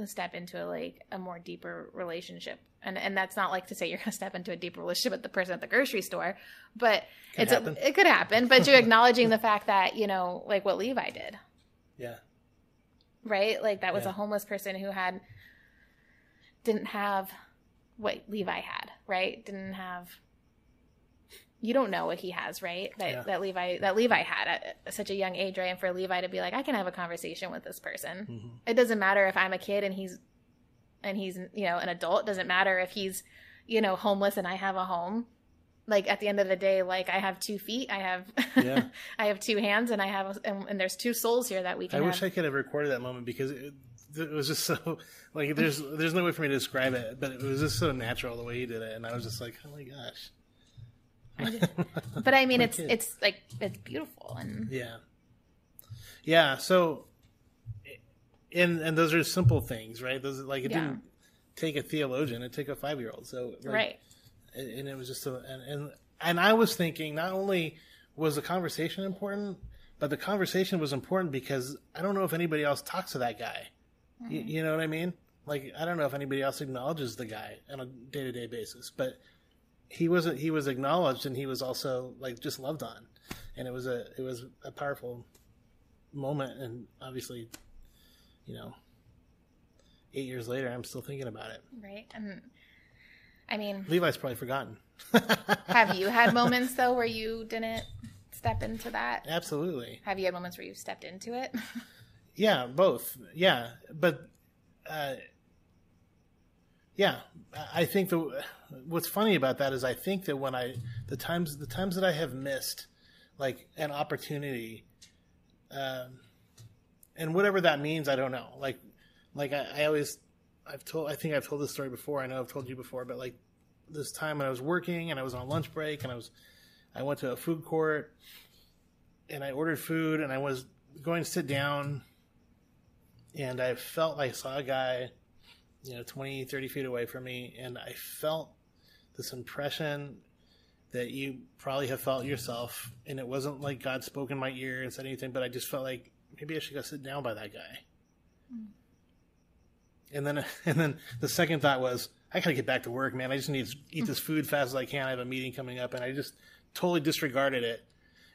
step into a, like a more deeper relationship. And and that's not like to say you're going to step into a deeper relationship with the person at the grocery store, but could it's a, it could happen, but you're acknowledging the fact that, you know, like what Levi did. Yeah. Right? Like that was yeah. a homeless person who had didn't have what Levi had, right? Didn't have you don't know what he has, right? That Yeah. that Levi that Levi had at such a young age, right? And for Levi to be like, I can have a conversation with this person. Mhm. It doesn't matter if I'm a kid and he's and he's you know an adult. It doesn't matter if he's you know homeless and I have a home. Like at the end of the day, like I have two feet, I have Yeah. [laughs] I have two hands, and I have and, and there's two souls here that we can. I can. wish have. I could have recorded that moment because it, it was just so like there's there's no way for me to describe it, but it was just so natural the way he did it, and I was just like, oh my gosh. I [laughs] just- but I mean, it's kid. it's like it's beautiful and Yeah. Yeah. So, and and those are simple things, right? Those like it Yeah. didn't take a theologian; it took a five year old. So like, right. and, it was just a and, and and I was thinking not only was the conversation important, but the conversation was important because I don't know if anybody else talks to that guy. You, mm-hmm. you know what I mean? Like I don't know if anybody else acknowledges the guy on a day to day basis, but he wasn't he was acknowledged and he was also like just loved on, and it was a it was a powerful moment, and obviously, you know, eight years later, I'm still thinking about it. Right. And I mean, Levi's probably forgotten. [laughs] have you had moments though where you didn't step into that? Absolutely. Have you had moments where you stepped into it? [laughs] Yeah, both. Yeah, but uh, yeah, I- think the what's funny about that is I think that when I the times the times that I have missed like an opportunity, um, and whatever that means, I don't know. Like, like I, I always I've told I think I've told this story before. I know I've told you before, but like this time when I was working and I was on lunch break and I was I went to a food court and I ordered food and I was going to sit down and I felt I saw a guy, you know, 20, 30 feet away from me, and I felt this impression that you probably have felt yourself, and it wasn't like God spoke in my ear and said anything, but I just felt like maybe I should go sit down by that guy. Hmm. And then, [laughs] and then the second thought was, I gotta get back to work, man. I just need to eat this hmm. food fast as I can. I have a meeting coming up, and I just totally disregarded it.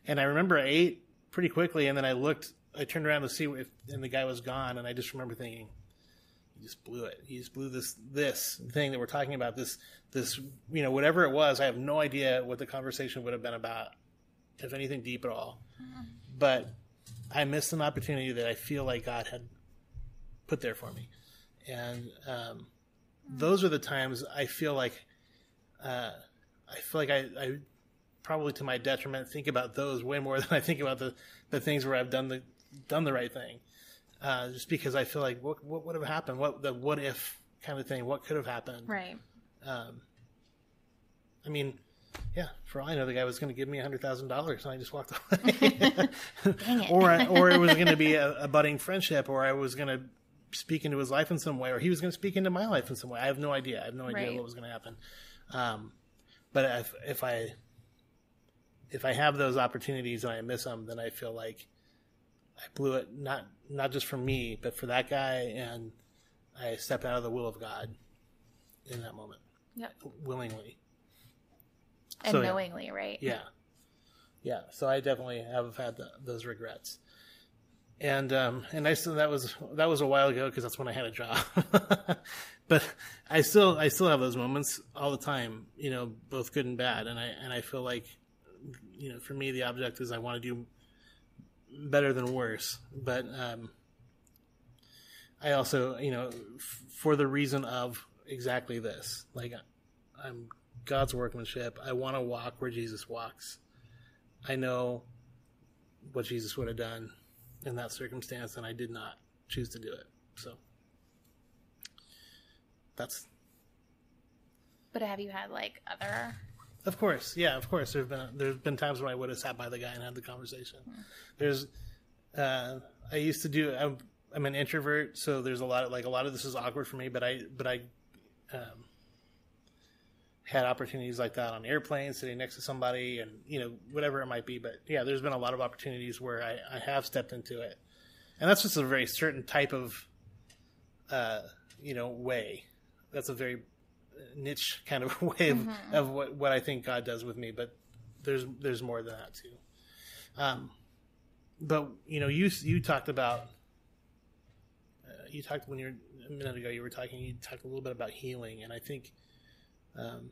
And I remember I ate pretty quickly, and then I looked, I turned around to see if, and the guy was gone, and I just remember thinking, he just blew it. He just blew this this thing that we're talking about. This this you know whatever it was. I have no idea what the conversation would have been about, if anything deep at all. But I missed an opportunity that I feel like God had put there for me, and um, those are the times I feel like uh, I feel like I, I probably to my detriment think about those way more than I think about the, the things where I've done the done the right thing. Uh, just because I feel like what what would have happened? What the what if kind of thing? What could have happened? right. Um, I mean, yeah. For all I know, the guy was going to give me a hundred thousand dollars, and I just walked [laughs] away. Or I, or it was going to be a, a budding friendship, or I was going to speak into his life in some way, or he was going to speak into my life in some way. I have no idea. I have no idea Right. what was going to happen. Um, but if if I if I have those opportunities and I miss them, then I feel like I blew it not not just for me, but for that guy, and I stepped out of the will of God in that moment Yep. willingly. And So, yeah. knowingly, right? Yeah, yeah. So I definitely have had the, those regrets, and um, and I still that was that was a while ago because that's when I had a job. [laughs] but I still I still have those moments all the time, you know, both good and bad, and I and I feel like, you know, for me the object is I want to do better than worse, but um, I also you know f- for the reason of exactly this, like I'm God's workmanship. I want to walk where Jesus walks. I know what Jesus would have done in that circumstance, and I did not choose to do it. So that's, But have you had like other? Of course, yeah, of course. There've been there's been times when I would have sat by the guy and had the conversation. There's, uh, I used to do. I'm, I'm an introvert, so there's a lot of like a lot of this is awkward for me. But I but I um, had opportunities like that on airplanes, sitting next to somebody, and you know whatever it might be. But yeah, there's been a lot of opportunities where I, I have stepped into it, and that's just a very certain type of, uh, you know, way. That's a very niche kind of [laughs] way of, of what, what I think God does with me. But there's there's more than that too. Um, but you know, you you talked about uh, you talked when you were a minute ago. You were talking. You talked a little bit about healing, and I think Um,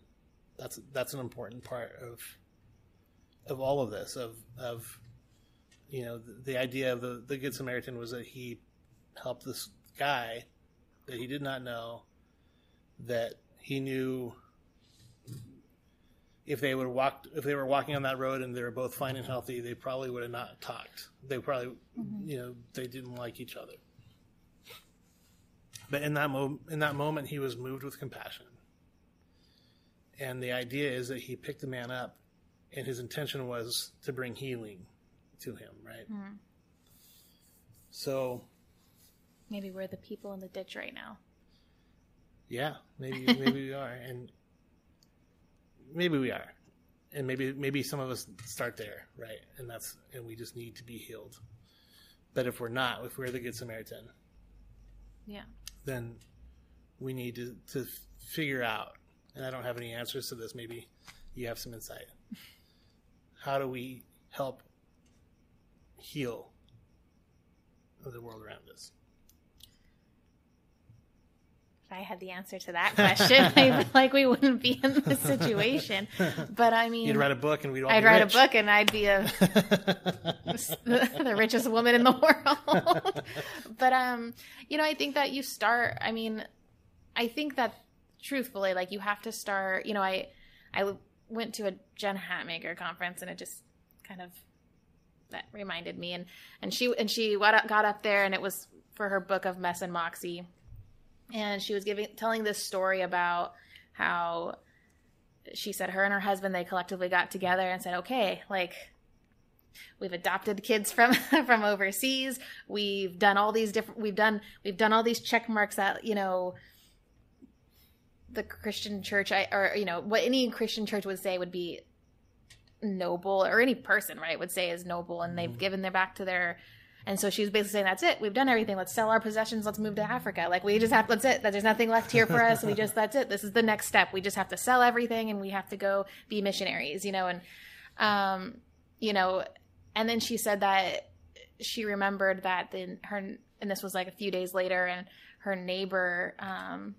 that's that's an important part of of all of this. Of of you know the, the idea of the the Good Samaritan was that he helped this guy that he did not know that he knew if they would walk if they were walking on that road and they were both fine and healthy they probably would have not talked. They probably mm-hmm. you know they didn't like each other. But in that mo- in that moment he was moved with compassion. And the idea is that he picked the man up and his intention was to bring healing to him right? Mm-hmm. So Maybe we're the people in the ditch right now. Yeah, maybe [laughs] maybe we are, and maybe we are, and maybe maybe some of us start there, right? And that's and we just need to be healed. But if we're not, if we're the good Samaritan, Yeah. then we need to to figure out. And I don't have any answers to this. Maybe you have some insight. [laughs] How do we help heal the world around us? If I had the answer to that question, [laughs] I feel like we wouldn't be in this situation. But I mean, You'd write a book, and we'd all I'd write rich. a book and I'd be a [laughs] the richest woman in the world. [laughs] but um, you know, I think that you start. I mean, I think that truthfully, like you have to start. You know, I I went to a Jen Hatmaker conference and it just kind of that reminded me and and she and she got up, got up there and it was for her book of mess and moxie and she was giving telling this story about how she said her and her husband they collectively got together and said okay like we've adopted kids from [laughs] from overseas. We've done all these different we've done we've done all these check marks that you know the christian church I, or you know what any christian church would say would be noble or any person right would say is noble. And they've mm-hmm. given their back to their and so she was basically saying that's it. We've done everything. Let's sell our possessions. Let's move to africa. Like we just have that's it. That there's nothing left here for us. We just that's it. This is the next step. We just have to sell everything and we have to go be missionaries you know and um you know and then she said that she remembered that then her and this was like a few days later and her neighbor um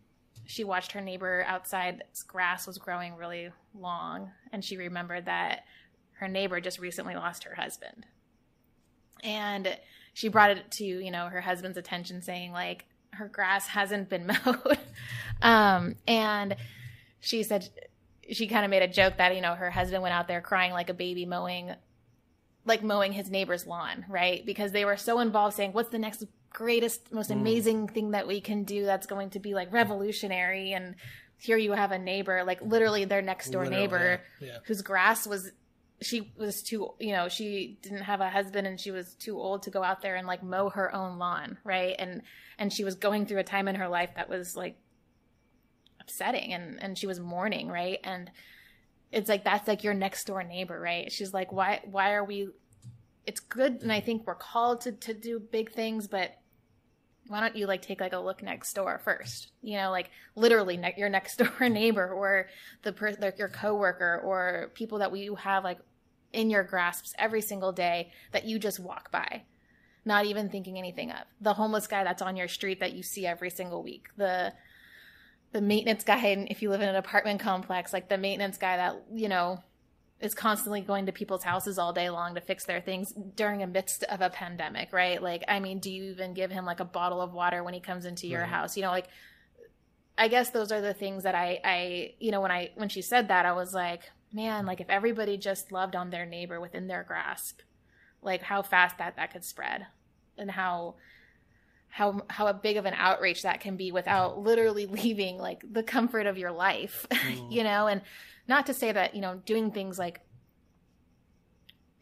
she watched her neighbor outside. Grass was growing really long and she remembered that her neighbor just recently lost her husband. And she brought it to you know her husband's attention saying like her grass hasn't been [laughs] mowed. Um and she said she kind of made a joke that you know her husband went out there crying like a baby mowing like mowing his neighbor's lawn right? Because they were so involved saying what's the next greatest most amazing thing that we can do that's going to be like revolutionary? And here you have a neighbor like literally their next door Literally, neighbor yeah, yeah. whose grass was she was too you know she didn't have a husband and she was too old to go out there and like mow her own lawn right? And and she was going through a time in her life that was like upsetting and and she was mourning right? And it's like that's like your next door neighbor right? She's like why why are we it's good and i think we're called to to do big things but why don't you like take like a look next door first? You know like literally ne- your next [laughs] door neighbor or the per- like your coworker or people that you have like in your grasps every single day that you just walk by not even thinking anything of the homeless guy that's on your street that you see every single week. The the maintenance guy and if you live in an apartment complex like the maintenance guy that you know is constantly going to people's houses all day long to fix their things during a midst of a pandemic right? Like i mean do you even give him like a bottle of water when he comes into your house? You know like i guess those are the things that i i you know when i when she said that i was like man like if everybody just loved on their neighbor within their grasp like how fast that that could spread and how how how big of an outreach that can be without [laughs] literally [laughs] leaving like the comfort of your life [laughs] you know? And not to say that you know doing things like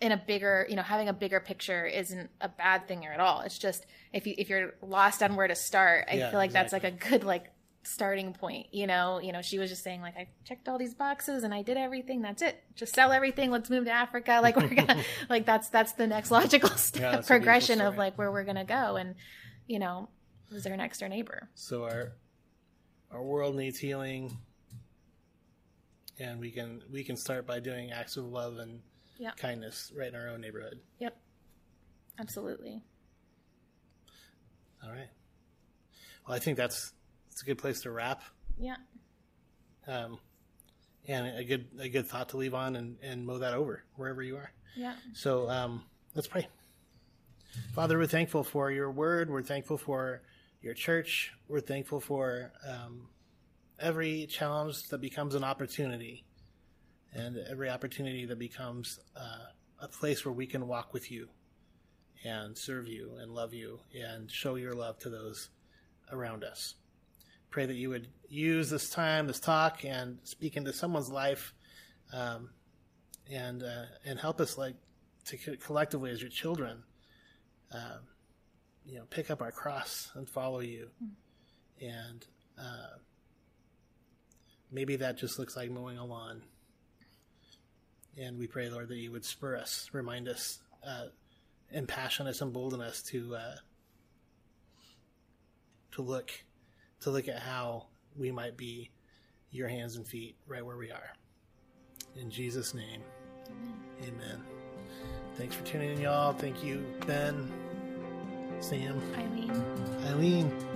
in a bigger you know having a bigger picture isn't a bad thing at all. It's just if you if you're lost on where to start i Yeah, feel like that's like a good like starting point you know? You know she was just saying like i checked all these boxes and i did everything. That's it. Just sell everything. Let's move to africa. [laughs] Like we're gonna [laughs] like that's that's the next logical [laughs] step beautiful progression of like where we're gonna go and you know who's our next door neighbor. So our our world needs healing, and we can we can start by doing acts of love and Yeah. kindness right in our own neighborhood. yep absolutely All right. Well, I think that's it's a good place to wrap. yeah Um, and a good a good thought to leave on and, and mow that over wherever you are. Yeah. So um, let's pray. Father, we're thankful for your word. We're thankful for your church. We're thankful for um, every challenge that becomes an opportunity and every opportunity that becomes uh, a place where we can walk with you and serve you and love you and show your love to those around us. Pray that you would use this time, this talk, and speak into someone's life, um, and uh, and help us like to collectively as your children, um, you know, pick up our cross and follow you, and uh, maybe that just looks like mowing a lawn. And we pray, Lord, that you would spur us, remind us, uh, impassion us, embolden us to uh, to look to look at how we might be your hands and feet right where we are. In Jesus' name, amen. amen. Thanks for tuning in, y'all. Thank you, Ben, Sam, Eileen. Eileen.